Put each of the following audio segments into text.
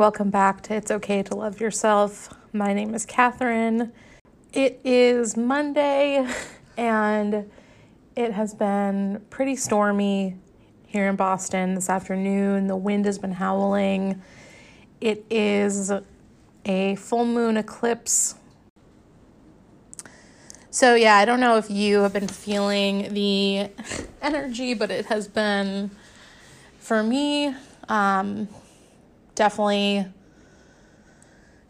Welcome back to It's Okay to Love Yourself. My name is Katherine. It is Monday, and it has been pretty stormy here in Boston this afternoon. The wind has been howling. It is a full moon eclipse. So, yeah, I don't know if you have been feeling the energy, but it has been, for me, um, definitely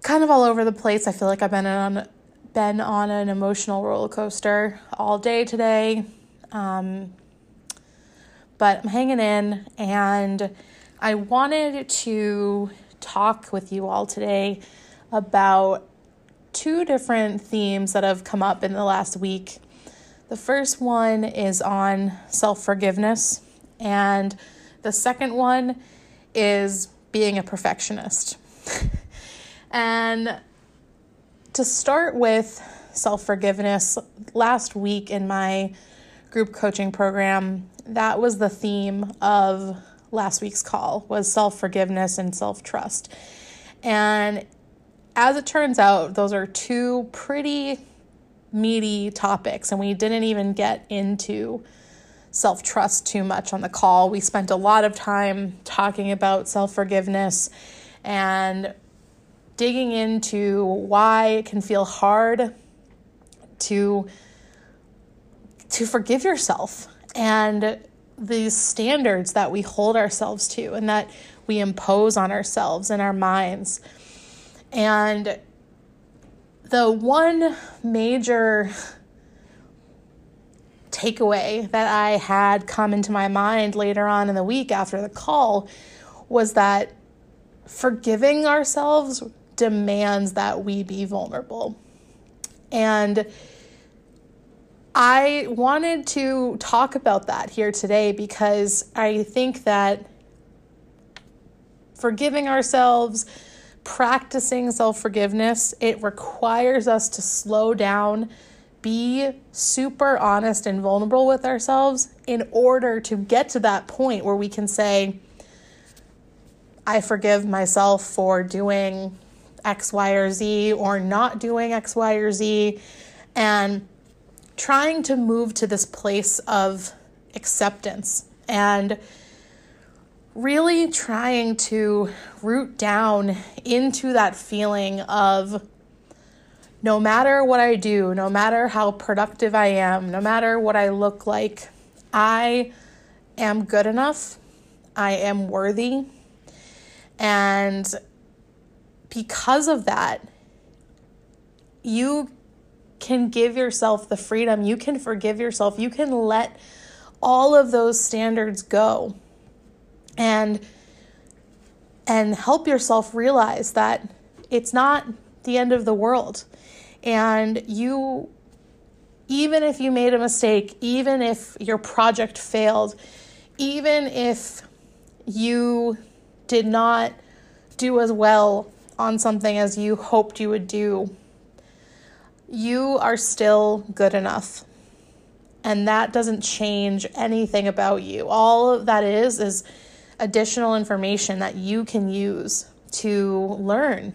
kind of all over the place. I feel like I've been on been on an emotional roller coaster all day today. Um, but I'm hanging in and I wanted to talk with you all today about two different themes that have come up in the last week. The first one is on self forgiveness, and the second one is being a perfectionist. and to start with self forgiveness, last week in my group coaching program, that was the theme of last week's call was self forgiveness and self trust. And as it turns out, those are two pretty meaty topics, and we didn't even get into self trust too much on the call. We spent a lot of time talking about self forgiveness and digging into why it can feel hard to to forgive yourself and these standards that we hold ourselves to and that we impose on ourselves and our minds. And the one major takeaway that I had come into my mind later on in the week after the call was that forgiving ourselves demands that we be vulnerable. And I wanted to talk about that here today because I think that forgiving ourselves, practicing self forgiveness, it requires us to slow down, be super honest and vulnerable with ourselves in order to get to that point where we can say, I forgive myself for doing X, Y, or Z, or not doing X, Y, or Z. And trying to move to this place of acceptance and really trying to root down into that feeling of no matter what I do, no matter how productive I am, no matter what I look like, I am good enough. I am worthy. And because of that, you can give yourself the freedom, you can forgive yourself, you can let all of those standards go and and help yourself realize that it's not the end of the world. And you even if you made a mistake, even if your project failed, even if you did not do as well on something as you hoped you would do, you are still good enough. And that doesn't change anything about you. All that is is additional information that you can use to learn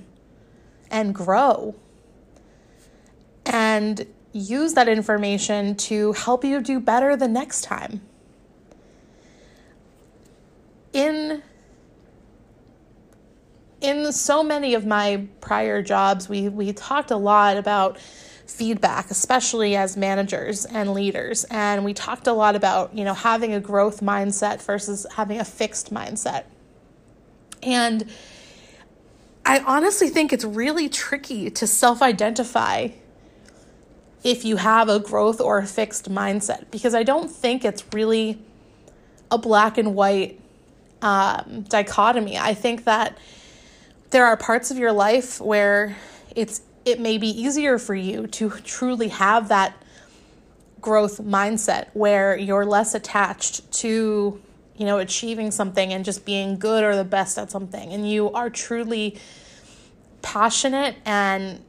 and grow. And use that information to help you do better the next time. In in so many of my prior jobs, we we talked a lot about feedback, especially as managers and leaders. And we talked a lot about, you know, having a growth mindset versus having a fixed mindset. And I honestly think it's really tricky to self identify if you have a growth or a fixed mindset because I don't think it's really a black and white um, dichotomy. I think that there are parts of your life where it's it may be easier for you to truly have that growth mindset where you're less attached to you know achieving something and just being good or the best at something and you are truly passionate and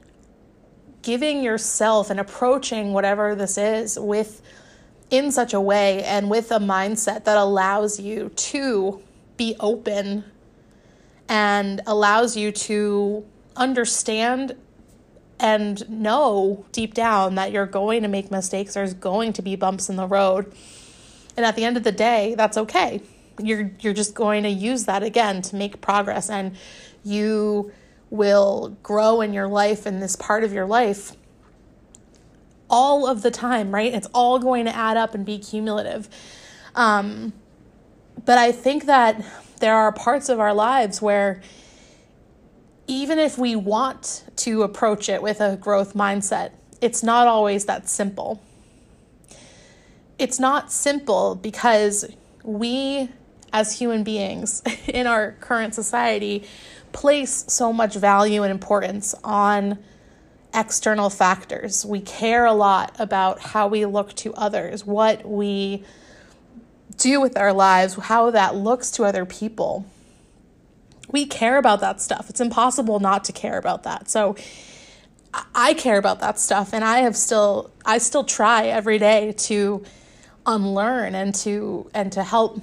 giving yourself and approaching whatever this is with in such a way and with a mindset that allows you to be open and allows you to understand and know deep down that you're going to make mistakes. There's going to be bumps in the road. And at the end of the day, that's okay. You're you're just going to use that again to make progress and you will grow in your life in this part of your life all of the time, right? It's all going to add up and be cumulative. Um, but I think that there are parts of our lives where even if we want to approach it with a growth mindset, it's not always that simple. It's not simple because we, as human beings in our current society, place so much value and importance on external factors. We care a lot about how we look to others, what we do with our lives, how that looks to other people. We care about that stuff. It's impossible not to care about that. So I care about that stuff and I have still I still try every day to unlearn and to and to help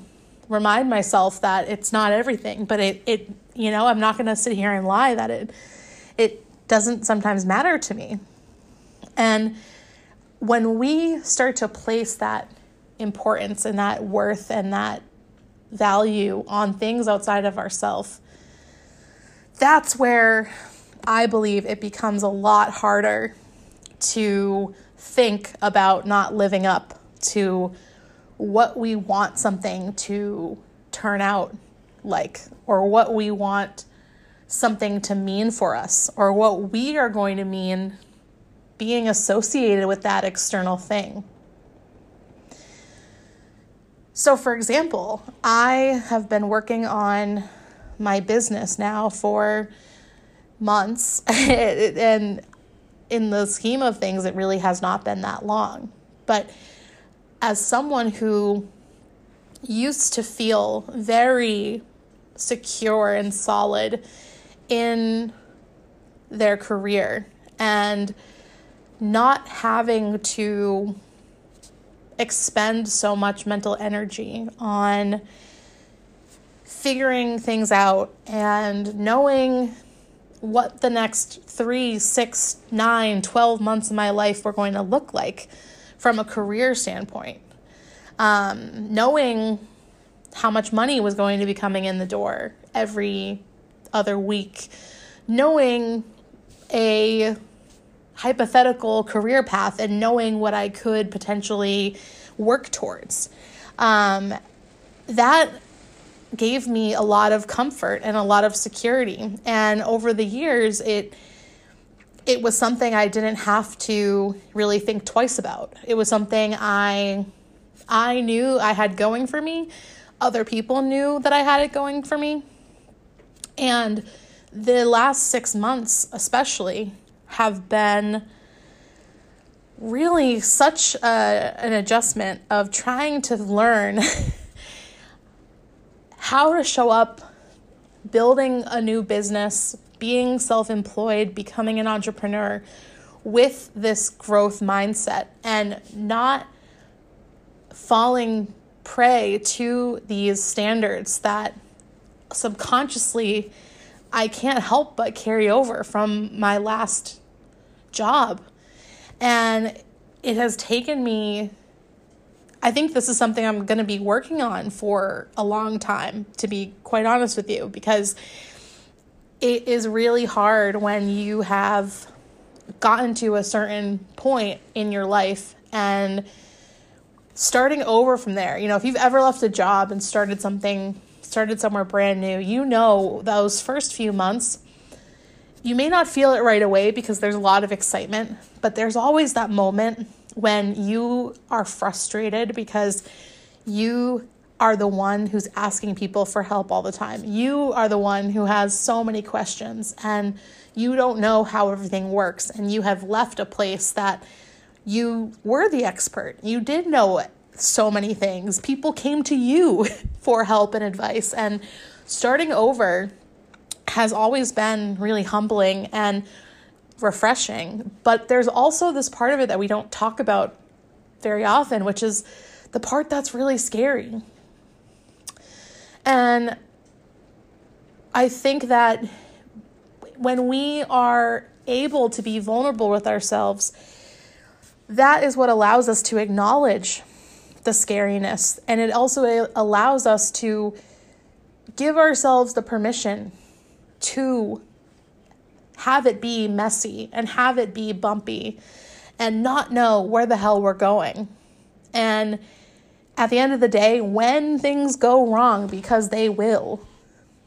remind myself that it's not everything, but it it you know, I'm not going to sit here and lie that it it doesn't sometimes matter to me. And when we start to place that importance and that worth and that value on things outside of ourselves, that's where I believe it becomes a lot harder to think about not living up to what we want something to turn out like or what we want something to mean for us or what we are going to mean being associated with that external thing. So, for example, I have been working on my business now for months, and in the scheme of things, it really has not been that long. But as someone who used to feel very secure and solid in their career and not having to expend so much mental energy on figuring things out and knowing what the next three, six, nine, 12 months of my life were going to look like from a career standpoint. Um, knowing how much money was going to be coming in the door every other week, knowing a hypothetical career path and knowing what I could potentially work towards. Um, that gave me a lot of comfort and a lot of security. And over the years, it it was something I didn't have to really think twice about. It was something I I knew I had going for me. Other people knew that I had it going for me. And the last 6 months especially have been really such a, an adjustment of trying to learn how to show up building a new business, being self employed, becoming an entrepreneur with this growth mindset and not falling prey to these standards that subconsciously I can't help but carry over from my last job. And it has taken me, I think this is something I'm going to be working on for a long time, to be quite honest with you, because it is really hard when you have gotten to a certain point in your life and starting over from there. You know, if you've ever left a job and started something, started somewhere brand new, you know those first few months you may not feel it right away because there's a lot of excitement, but there's always that moment when you are frustrated because you are the one who's asking people for help all the time. You are the one who has so many questions and you don't know how everything works and you have left a place that you were the expert. You did know so many things. People came to you for help and advice and starting over has always been really humbling and refreshing. But there's also this part of it that we don't talk about very often, which is the part that's really scary. And I think that when we are able to be vulnerable with ourselves, that is what allows us to acknowledge the scariness. And it also allows us to give ourselves the permission to have it be messy and have it be bumpy and not know where the hell we're going. And at the end of the day, when things go wrong, because they will,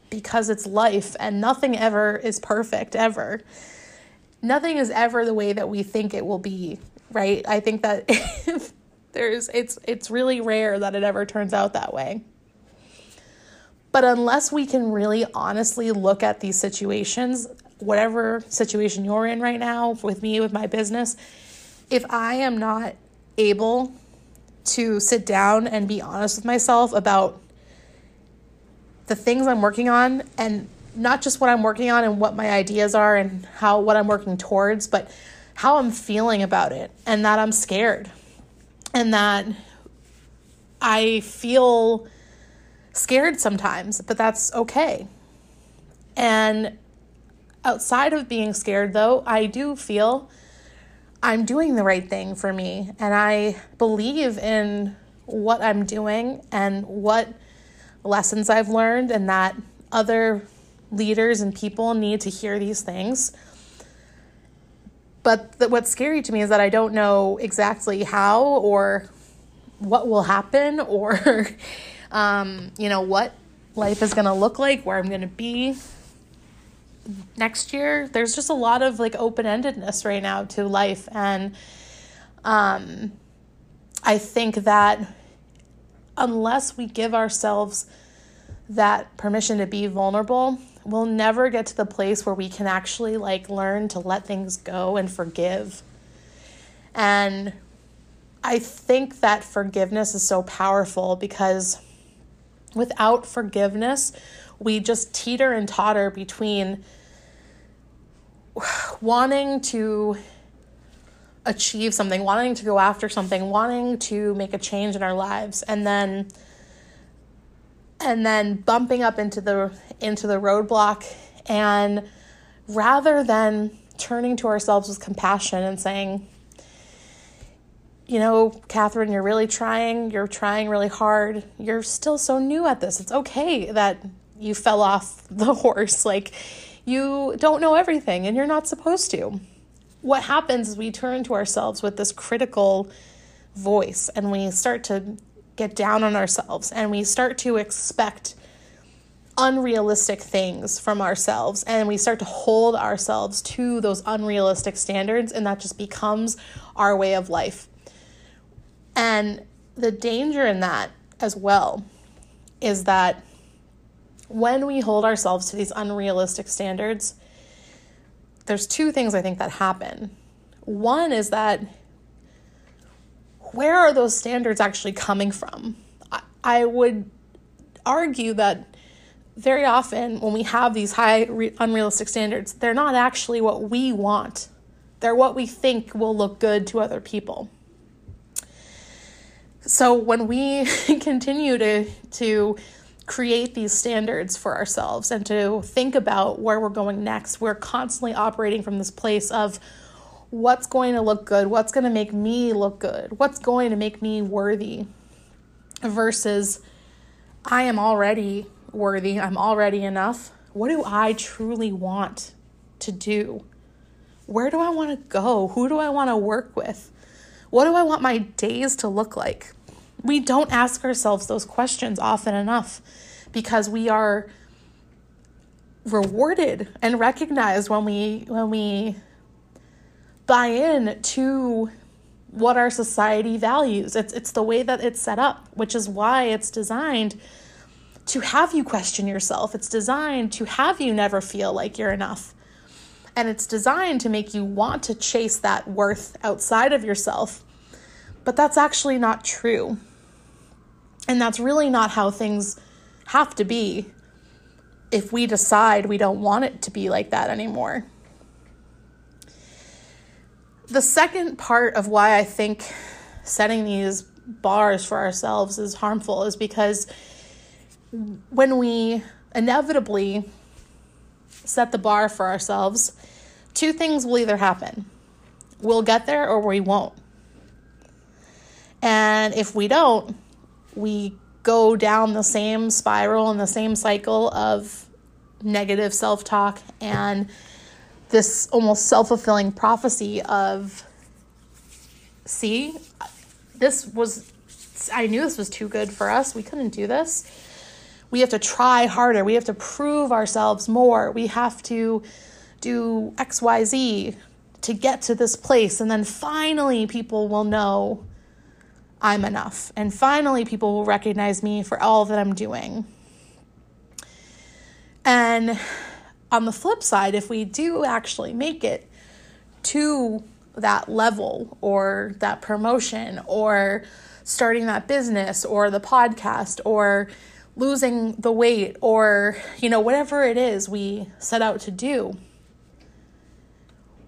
because it's life and nothing ever is perfect, ever. Nothing is ever the way that we think it will be, right? I think that there's it's it's really rare that it ever turns out that way. But unless we can really honestly look at these situations, whatever situation you're in right now, with me, with my business, if I am not able to sit down and be honest with myself about the things I'm working on and not just what I'm working on and what my ideas are and how what I'm working towards, but how I'm feeling about it and that I'm scared and that I feel scared sometimes, but that's okay. And outside of being scared, though, I do feel I'm doing the right thing for me. And I believe in what I'm doing and what lessons I've learned, and that other leaders and people need to hear these things. But what's scary to me is that I don't know exactly how or what will happen or um, you know, what life is going to look like, where I'm going to be next year. There's just a lot of like open endedness right now to life. And um, I think that unless we give ourselves that permission to be vulnerable, we'll never get to the place where we can actually like learn to let things go and forgive. And I think that forgiveness is so powerful because Without forgiveness, we just teeter and totter between wanting to achieve something, wanting to go after something, wanting to make a change in our lives, and then and then bumping up into the into the roadblock and rather than turning to ourselves with compassion and saying you know, Katherine, you're really trying, you're trying really hard. You're still so new at this. It's okay that you fell off the horse. Like, you don't know everything and you're not supposed to. What happens is we turn to ourselves with this critical voice and we start to get down on ourselves and we start to expect unrealistic things from ourselves and we start to hold ourselves to those unrealistic standards and that just becomes our way of life and the danger in that as well is that when we hold ourselves to these unrealistic standards, there's two things I think that happen. One is that where are those standards actually coming from? I, would argue that very often when we have these high re- unrealistic standards, they're not actually what we want. They're what we think will look good to other people. So when we continue to to create these standards for ourselves and to think about where we're going next, we're constantly operating from this place of what's going to look good, what's going to make me look good, what's going to make me worthy versus I am already worthy, I'm already enough. What do I truly want to do? Where do I want to go? Who do I want to work with? What do I want my days to look like? we don't ask ourselves those questions often enough because we are rewarded and recognized when we when we buy in to what our society values. It's it's the way that it's set up, which is why it's designed to have you question yourself. It's designed to have you never feel like you're enough. And it's designed to make you want to chase that worth outside of yourself. But that's actually not true. And that's really not how things have to be if we decide we don't want it to be like that anymore. The second part of why I think setting these bars for ourselves is harmful is because when we inevitably set the bar for ourselves, two things will either happen. We'll get there or we won't. And if we don't, we go down the same spiral and the same cycle of negative self talk and this almost self fulfilling prophecy of, see, this was, I knew this was too good for us. We couldn't do this. We have to try harder. We have to prove ourselves more. We have to do XYZ to get to this place. And then finally, people will know I'm enough. And finally, people will recognize me for all that I'm doing. And on the flip side, if we do actually make it to that level or that promotion or starting that business or the podcast or losing the weight or you know whatever it is we set out to do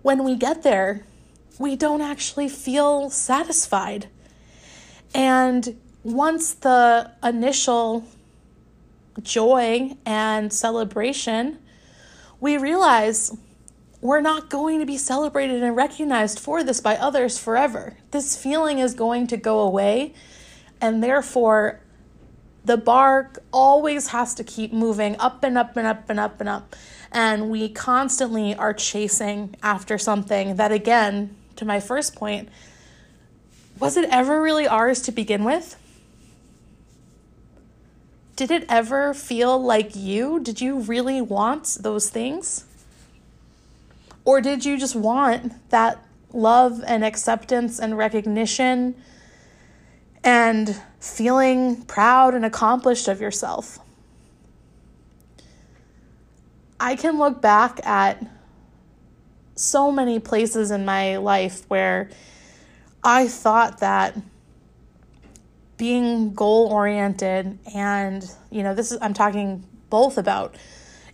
when we get there we don't actually feel satisfied. And once the initial joy and celebration, we realize we're not going to be celebrated and recognized for this by others forever. This feeling is going to go away, and therefore, the bar always has to keep moving up and up and up and up and up. And we constantly are chasing after something that, again, to my first point, was it ever really ours to begin with? Did it ever feel like you? Did you really want those things? Or did you just want that love and acceptance and recognition and feeling proud and accomplished of yourself? I can look back at so many places in my life where I thought that being goal oriented and, you know, this is, I'm talking both about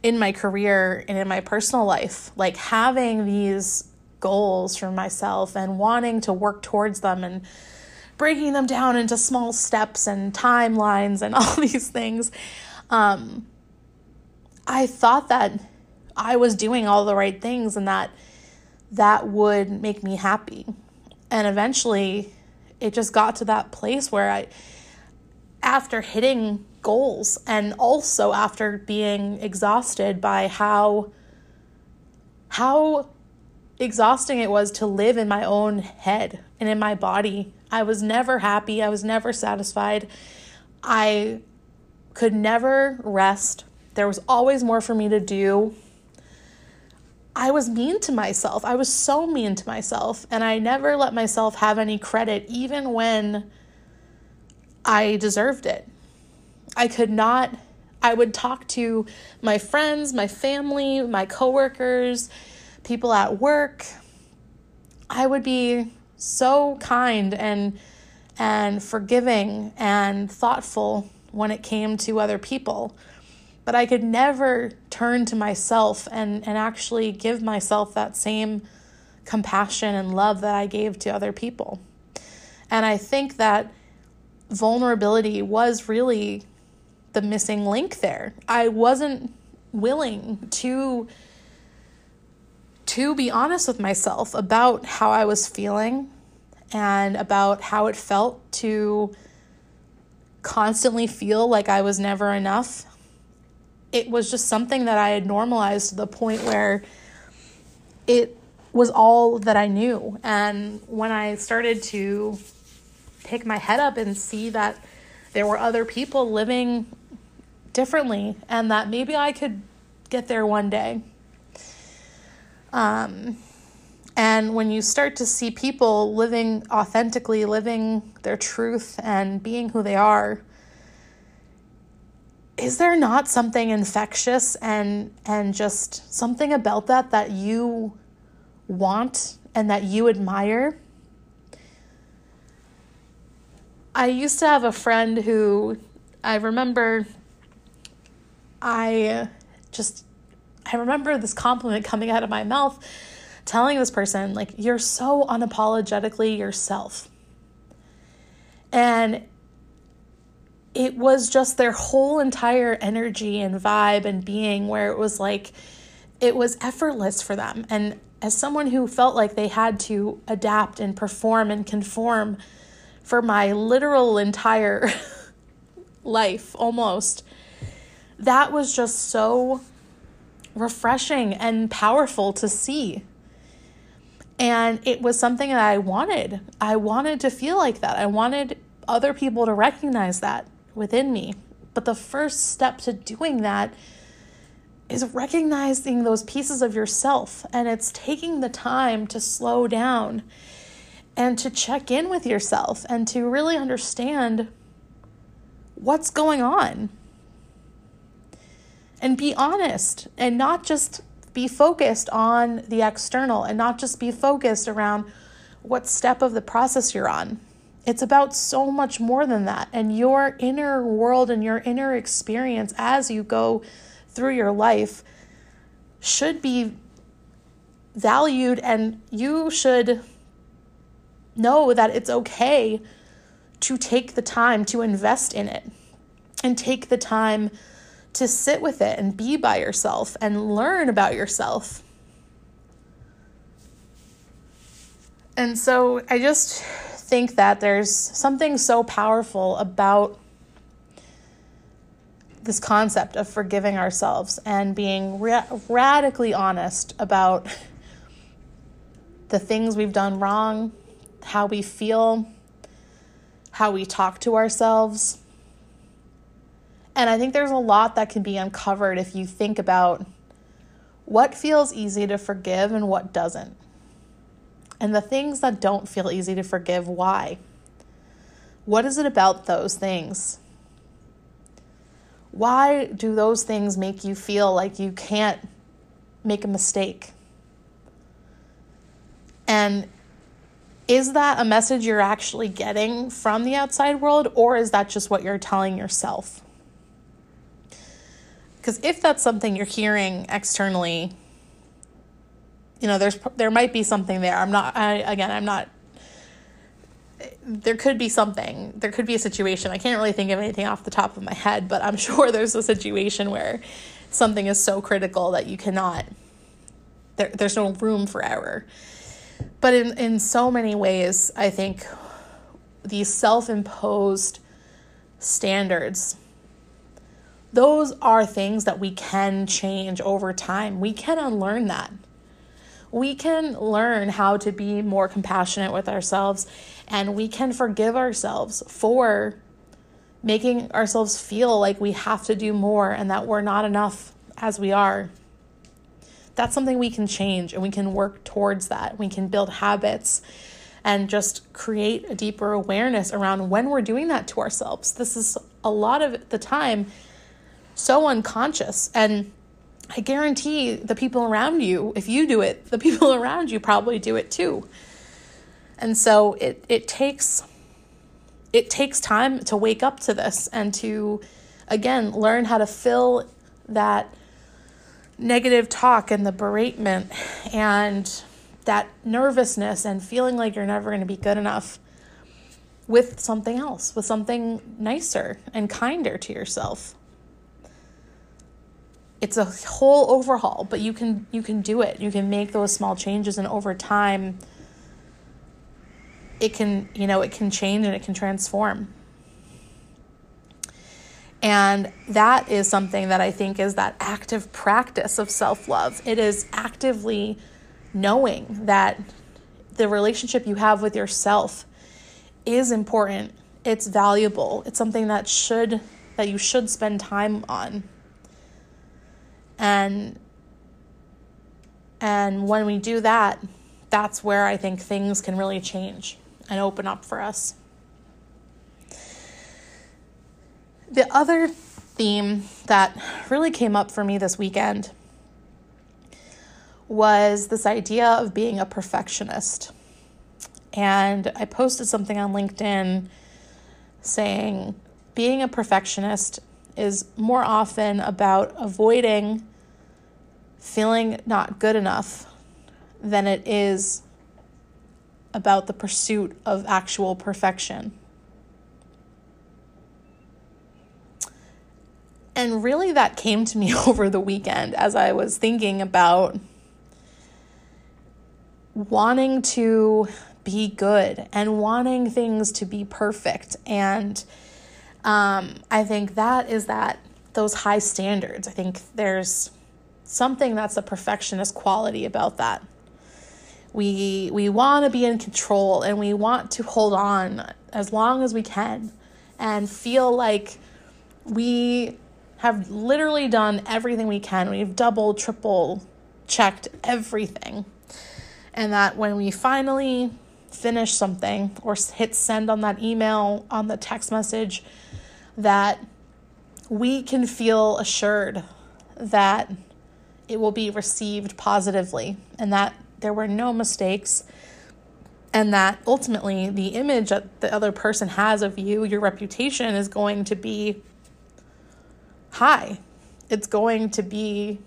in my career and in my personal life, like having these goals for myself and wanting to work towards them and breaking them down into small steps and timelines and all these things. Um, I thought that I was doing all the right things and that that would make me happy. And eventually, it just got to that place where I, after hitting goals and also after being exhausted by how, how exhausting it was to live in my own head and in my body. I was never happy. I was never satisfied. I could never rest. There was always more for me to do. I was mean to myself. I was so mean to myself. And I never let myself have any credit, even when I deserved it. I could not, I would talk to my friends, my family, my coworkers, people at work. I would be so kind and and forgiving and thoughtful when it came to other people but I could never turn to myself and, and actually give myself that same compassion and love that I gave to other people. And I think that vulnerability was really the missing link there. I wasn't willing to to be honest with myself about how I was feeling and about how it felt to constantly feel like I was never enough it was just something that I had normalized to the point where it was all that I knew. And when I started to pick my head up and see that there were other people living differently and that maybe I could get there one day. Um, and when you start to see people living authentically, living their truth, and being who they are, is there not something infectious and and just something about that that you want and that you admire? I used to have a friend who i remember i just i remember this compliment coming out of my mouth telling this person like you're so unapologetically yourself. And it was just their whole entire energy and vibe and being where it was like it was effortless for them. And as someone who felt like they had to adapt and perform and conform for my literal entire life almost, that was just so refreshing and powerful to see. And it was something that I wanted. I wanted to feel like that. I wanted other people to recognize that within me. But the first step to doing that is recognizing those pieces of yourself. And it's taking the time to slow down and to check in with yourself and to really understand what's going on. And be honest and not just be focused on the external and not just be focused around what step of the process you're on. It's about so much more than that. And your inner world and your inner experience as you go through your life should be valued, and you should know that it's okay to take the time to invest in it and take the time to sit with it and be by yourself and learn about yourself. And so I just think that there's something so powerful about this concept of forgiving ourselves and being ra- radically honest about the things we've done wrong, how we feel, how we talk to ourselves. And I think there's a lot that can be uncovered if you think about what feels easy to forgive and what doesn't. And the things that don't feel easy to forgive, why? What is it about those things? Why do those things make you feel like you can't make a mistake? And is that a message you're actually getting from the outside world, or is that just what you're telling yourself? Because if that's something you're hearing externally, you know, there's there might be something there. I'm not. I, again, I'm not there could be something. There could be a situation. I can't really think of anything off the top of my head, but I'm sure there's a situation where something is so critical that you cannot there, there's no room for error. But in, in so many ways, I think these self imposed standards, those are things that we can change over time. We can unlearn that we can learn how to be more compassionate with ourselves and we can forgive ourselves for making ourselves feel like we have to do more and that we're not enough as we are. That's something we can change and we can work towards that. We can build habits and just create a deeper awareness around when we're doing that to ourselves. This is a lot of the time so unconscious and I guarantee the people around you, if you do it, the people around you probably do it too. And so it it takes it takes time to wake up to this and to again learn how to fill that negative talk and the beratement and that nervousness and feeling like you're never going to be good enough with something else, with something nicer and kinder to yourself it's a whole overhaul but you can you can do it. You can make those small changes and over time it can you know it can change and it can transform. And that is something that i think is that active practice of self-love. It is actively knowing that the relationship you have with yourself is important. It's valuable. It's something that should that you should spend time on and and when we do that that's where i think things can really change and open up for us. The other theme that really came up for me this weekend was this idea of being a perfectionist. And i posted something on linkedin saying being a perfectionist is more often about avoiding feeling not good enough than it is about the pursuit of actual perfection. And really, that came to me over the weekend as I was thinking about wanting to be good and wanting things to be perfect. And um, I think that is that those high standards. I think there's something that's a perfectionist quality about that. We we want to be in control and we want to hold on as long as we can and feel like we have literally done everything we can. We've double, triple checked everything. And that when we finally finish something or hit send on that email, on the text message, that we can feel assured that it will be received positively and that there were no mistakes and that ultimately the image that the other person has of you, your reputation is going to be high. It's going to be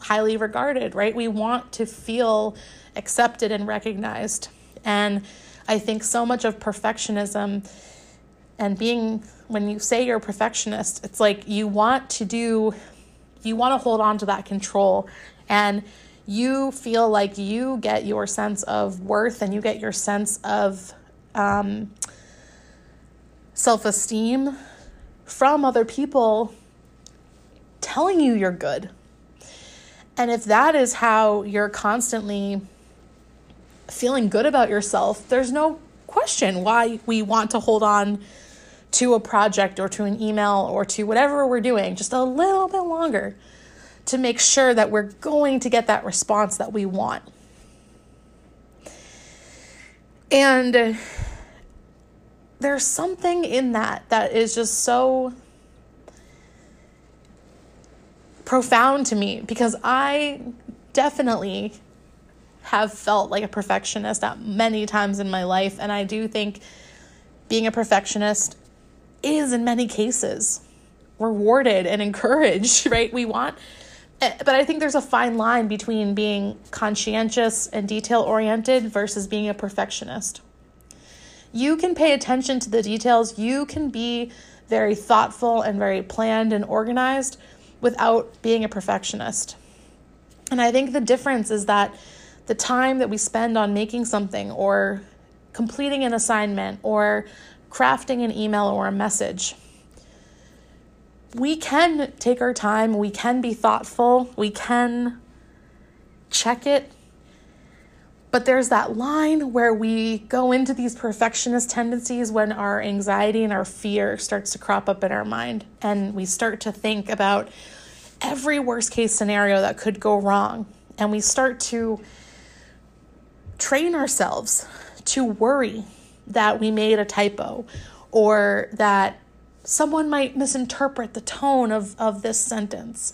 highly regarded, right? We want to feel accepted and recognized. And I think so much of perfectionism and being, when you say you're a perfectionist, it's like you want to do, you want to hold on to that control. And you feel like you get your sense of worth and you get your sense of um, self esteem from other people telling you you're good. And if that is how you're constantly feeling good about yourself, there's no question why we want to hold on to a project or to an email or to whatever we're doing just a little bit longer to make sure that we're going to get that response that we want. And there's something in that that is just so profound to me because I definitely have felt like a perfectionist at many times in my life and I do think being a perfectionist is in many cases rewarded and encouraged, right? We want Eh, but I think there's a fine line between being conscientious and detail oriented versus being a perfectionist. You can pay attention to the details, you can be very thoughtful and very planned and organized without being a perfectionist. And I think the difference is that the time that we spend on making something or completing an assignment or crafting an email or a message. We can take our time, we can be thoughtful, we can check it. But there's that line where we go into these perfectionist tendencies when our anxiety and our fear starts to crop up in our mind. And we start to think about every worst case scenario that could go wrong. And we start to train ourselves to worry that we made a typo or that someone might misinterpret the tone of, of this sentence.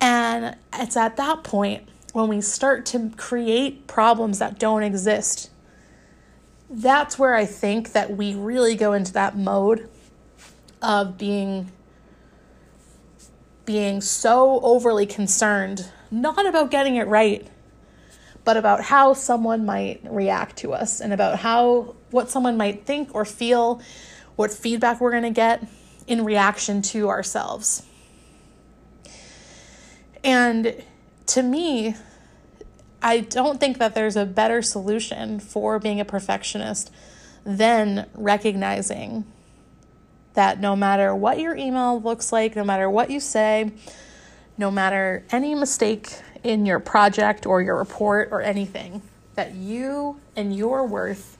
And it's at that point when we start to create problems that don't exist. That's where I think that we really go into that mode of being being so overly concerned not about getting it right but about how someone might react to us and about how what someone might think or feel what feedback we're going to get in reaction to ourselves. And to me, I don't think that there's a better solution for being a perfectionist than recognizing that no matter what your email looks like, no matter what you say, no matter any mistake in your project or your report or anything, that you and your worth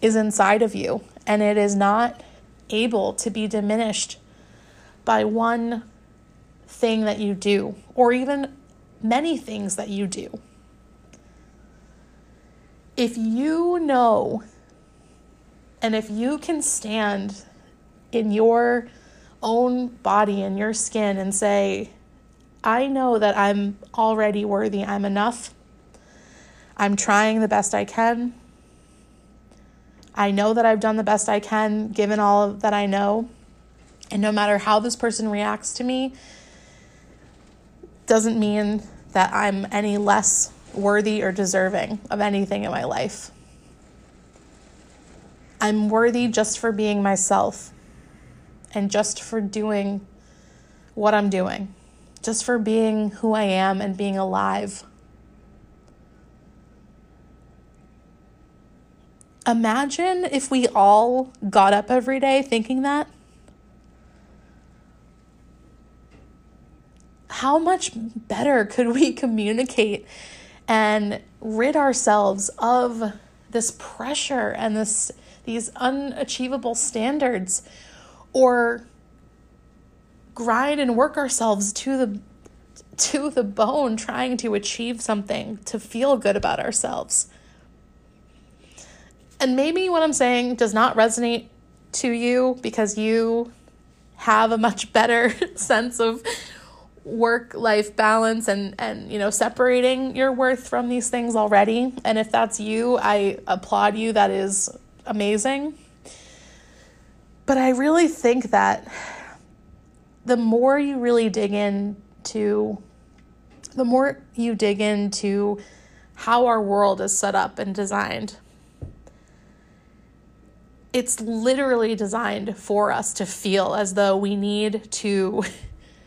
is inside of you and it is not able to be diminished by one thing that you do, or even many things that you do. If you know and if you can stand in your own body and your skin and say, I know that I'm already worthy, I'm enough, I'm trying the best I can, I know that I've done the best I can given all that I know. And no matter how this person reacts to me, doesn't mean that I'm any less worthy or deserving of anything in my life. I'm worthy just for being myself and just for doing what I'm doing, just for being who I am and being alive. Imagine if we all got up every day thinking that. How much better could we communicate and rid ourselves of this pressure and this these unachievable standards or grind and work ourselves to the to the bone trying to achieve something to feel good about ourselves. And maybe what I'm saying does not resonate to you because you have a much better sense of work life balance and and you know separating your worth from these things already. And if that's you I applaud you. That is amazing. But I really think that the more you really dig into the more you dig into how our world is set up and designed it's literally designed for us to feel as though we need to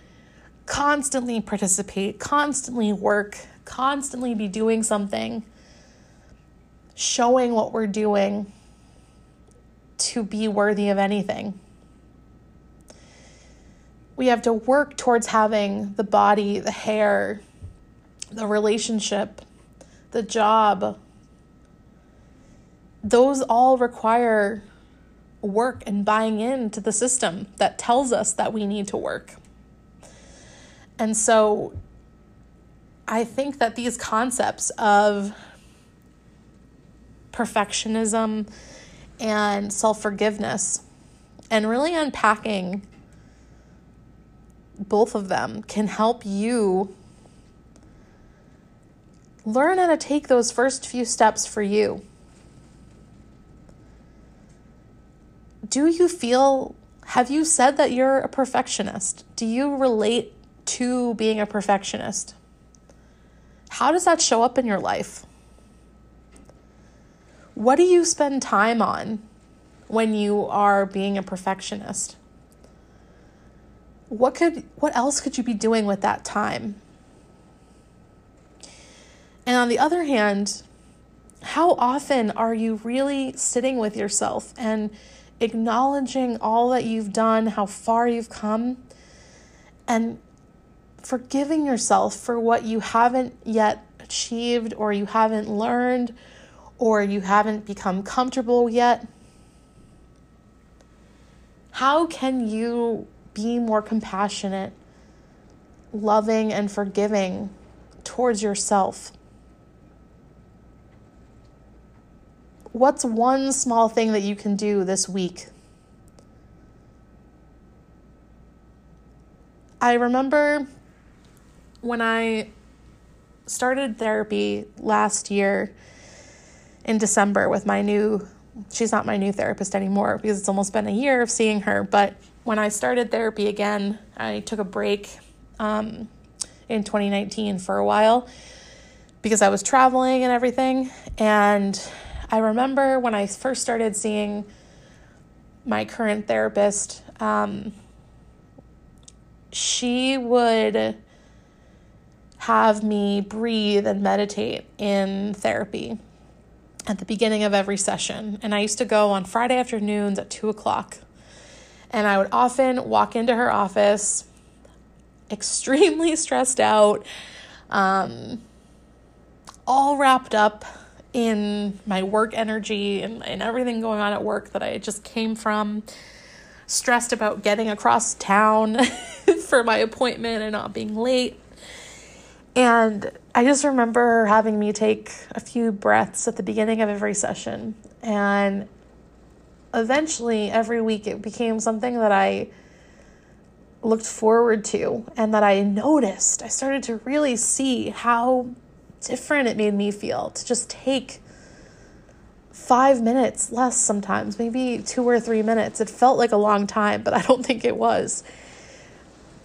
constantly participate, constantly work, constantly be doing something, showing what we're doing to be worthy of anything. We have to work towards having the body, the hair, the relationship, the job. Those all require work and buying into the system that tells us that we need to work. And so I think that these concepts of perfectionism and self forgiveness and really unpacking both of them can help you learn how to take those first few steps for you. Do you feel, have you said that you're a perfectionist? Do you relate to being a perfectionist? How does that show up in your life? What do you spend time on when you are being a perfectionist? What could what else could you be doing with that time? And on the other hand, how often are you really sitting with yourself and acknowledging all that you've done, how far you've come, and forgiving yourself for what you haven't yet achieved or you haven't learned or you haven't become comfortable yet? How can you be more compassionate, loving, and forgiving towards yourself? What's one small thing that you can do this week? I remember when I started therapy last year in December with my new, she's not my new therapist anymore because it's almost been a year of seeing her. But when I started therapy again, I took a break um, in 2019 for a while because I was traveling and everything. And I remember when I first started seeing my current therapist, um, she would have me breathe and meditate in therapy at the beginning of every session. And I used to go on Friday afternoons at two o'clock. And I would often walk into her office extremely stressed out, um, all wrapped up in my work energy and, and everything going on at work that I just came from, stressed about getting across town for my appointment and not being late. And I just remember having me take a few breaths at the beginning of every session. And eventually, every week, it became something that I looked forward to and that I noticed. I started to really see how different it made me feel to just take five minutes less sometimes, maybe two or three minutes. It felt like a long time, but I don't think it was.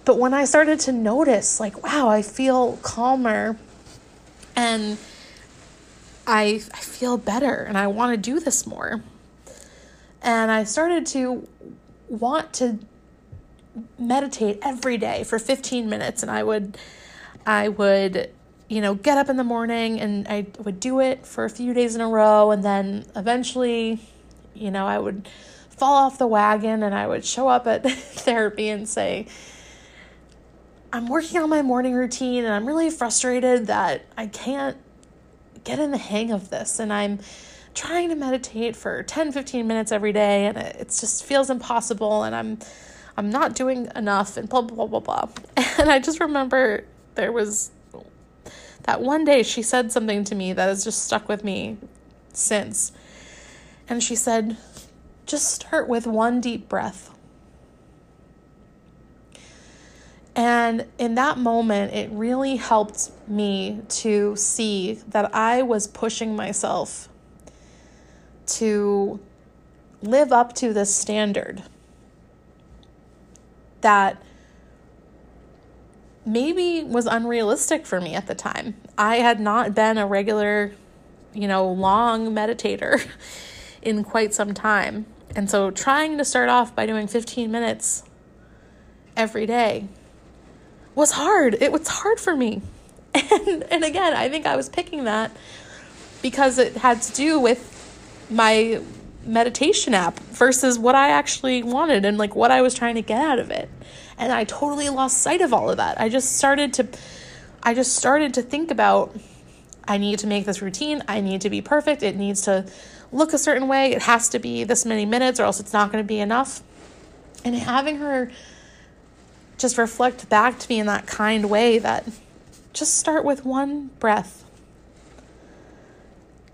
But when I started to notice, like, wow, I feel calmer and I, I feel better and I want to do this more. And I started to want to meditate every day for 15 minutes and I would I would you know get up in the morning and I would do it for a few days in a row and then eventually you know I would fall off the wagon and I would show up at therapy and say I'm working on my morning routine and I'm really frustrated that I can't get in the hang of this and I'm trying to meditate for 10 15 minutes every day and it just feels impossible and I'm I'm not doing enough and blah blah blah blah blah. And I just remember there was that one day she said something to me that has just stuck with me since. And she said, just start with one deep breath. And in that moment, it really helped me to see that I was pushing myself to live up to this standard that maybe was unrealistic for me at the time. I had not been a regular, you know, long meditator in quite some time. And so trying to start off by doing 15 minutes every day was hard. It was hard for me. And and again, I think I was picking that because it had to do with my meditation app versus what I actually wanted and like what I was trying to get out of it. And I totally lost sight of all of that. I just started to I just started to think about I need to make this routine. I need to be perfect. It needs to look a certain way. It has to be this many minutes or else it's not going to be enough. And having her just reflect back to me in that kind way that just start with one breath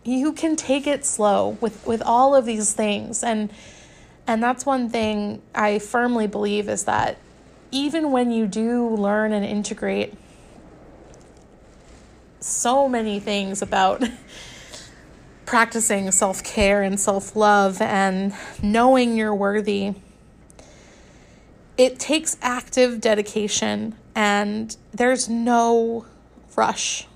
you can take it slow with with all of these things and and that's one thing I firmly believe is that even when you do learn and integrate so many things about practicing self-care and self-love and knowing you're worthy it takes active dedication and there's no rush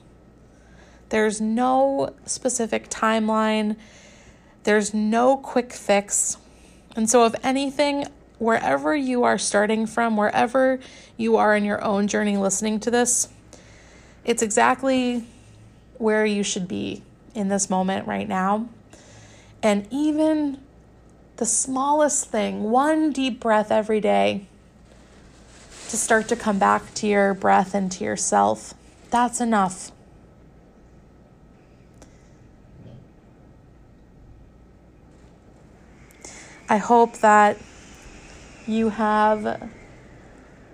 there's no specific timeline, there's no quick fix. And so, if anything, wherever you are starting from, wherever you are in your own journey listening to this, it's exactly where you should be in this moment right now. And even the smallest thing, one deep breath every day to start to come back to your breath and to yourself, that's enough. I hope that you have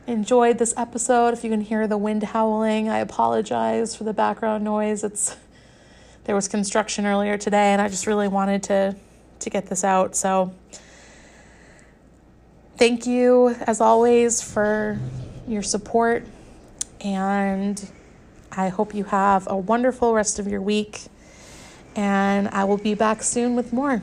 enjoyed this episode. If you can hear the wind howling, I apologize for the background noise. It's there was construction earlier today and I just really wanted to to get this out. So thank you as always for your support and I hope you have a wonderful rest of your week and I will be back soon with more.